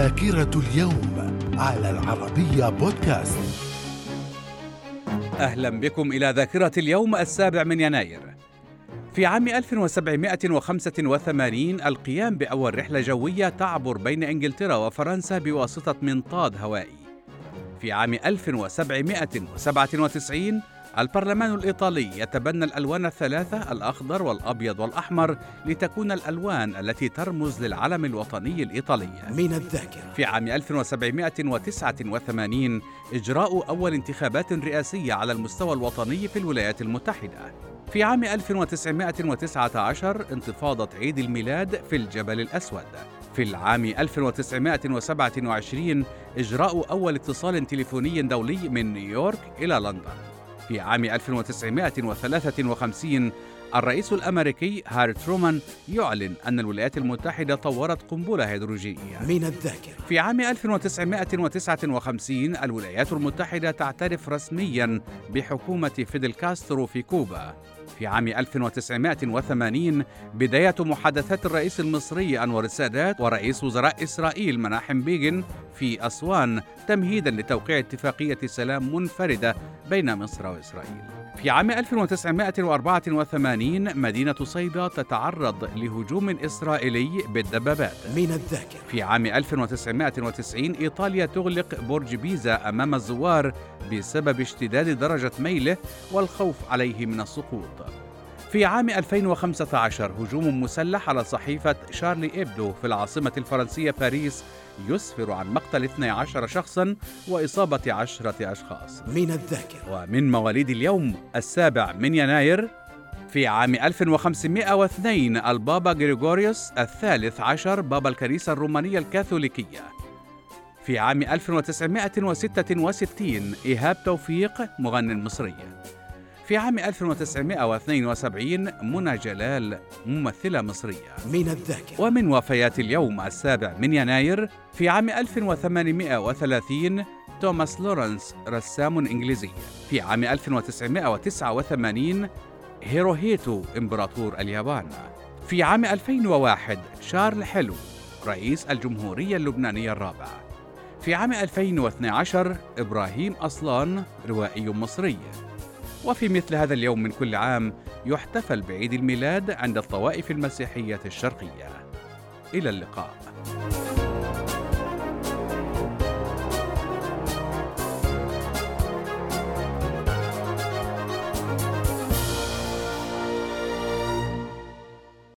ذاكرة اليوم على العربية بودكاست. أهلا بكم إلى ذاكرة اليوم السابع من يناير. في عام 1785 القيام بأول رحلة جوية تعبر بين إنجلترا وفرنسا بواسطة منطاد هوائي. في عام 1797 البرلمان الإيطالي يتبنى الألوان الثلاثة الأخضر والأبيض والأحمر لتكون الألوان التي ترمز للعلم الوطني الإيطالي. من الذاكرة. في عام 1789 إجراء أول انتخابات رئاسية على المستوى الوطني في الولايات المتحدة. في عام 1919 انتفاضة عيد الميلاد في الجبل الأسود. في العام 1927 إجراء أول اتصال تليفوني دولي من نيويورك إلى لندن. في عام 1953 الرئيس الأمريكي هاري ترومان يعلن أن الولايات المتحدة طورت قنبلة هيدروجينية. من الذاكرة. في عام 1959 الولايات المتحدة تعترف رسميا بحكومة فيدل كاسترو في كوبا. في عام 1980 بداية محادثات الرئيس المصري أنور السادات ورئيس وزراء إسرائيل مناحم بيغن في أسوان تمهيدا لتوقيع اتفاقية سلام منفردة بين مصر وإسرائيل. في عام 1984 مدينة صيدا تتعرض لهجوم إسرائيلي بالدبابات. من الذاكرة. في عام 1990 إيطاليا تغلق برج بيزا أمام الزوار بسبب اشتداد درجة ميله والخوف عليه من السقوط. في عام 2015 هجوم مسلح على صحيفة شارلي إبدو في العاصمة الفرنسية باريس يسفر عن مقتل 12 شخصا وإصابة عشرة أشخاص. من الذاكرة. ومن مواليد اليوم السابع من يناير في عام 1502 البابا غريغوريوس الثالث عشر بابا الكنيسة الرومانية الكاثوليكية. في عام 1966 إيهاب توفيق مغني مصري في عام 1972 منى جلال ممثلة مصرية. من الذاكرة. ومن وفيات اليوم السابع من يناير في عام 1830 توماس لورنس رسام إنجليزي. في عام 1989 هيروهيتو إمبراطور اليابان. في عام 2001 شارل حلو رئيس الجمهورية اللبنانية الرابع. في عام 2012 إبراهيم أصلان روائي مصري. وفي مثل هذا اليوم من كل عام يحتفل بعيد الميلاد عند الطوائف المسيحية الشرقية. إلى اللقاء.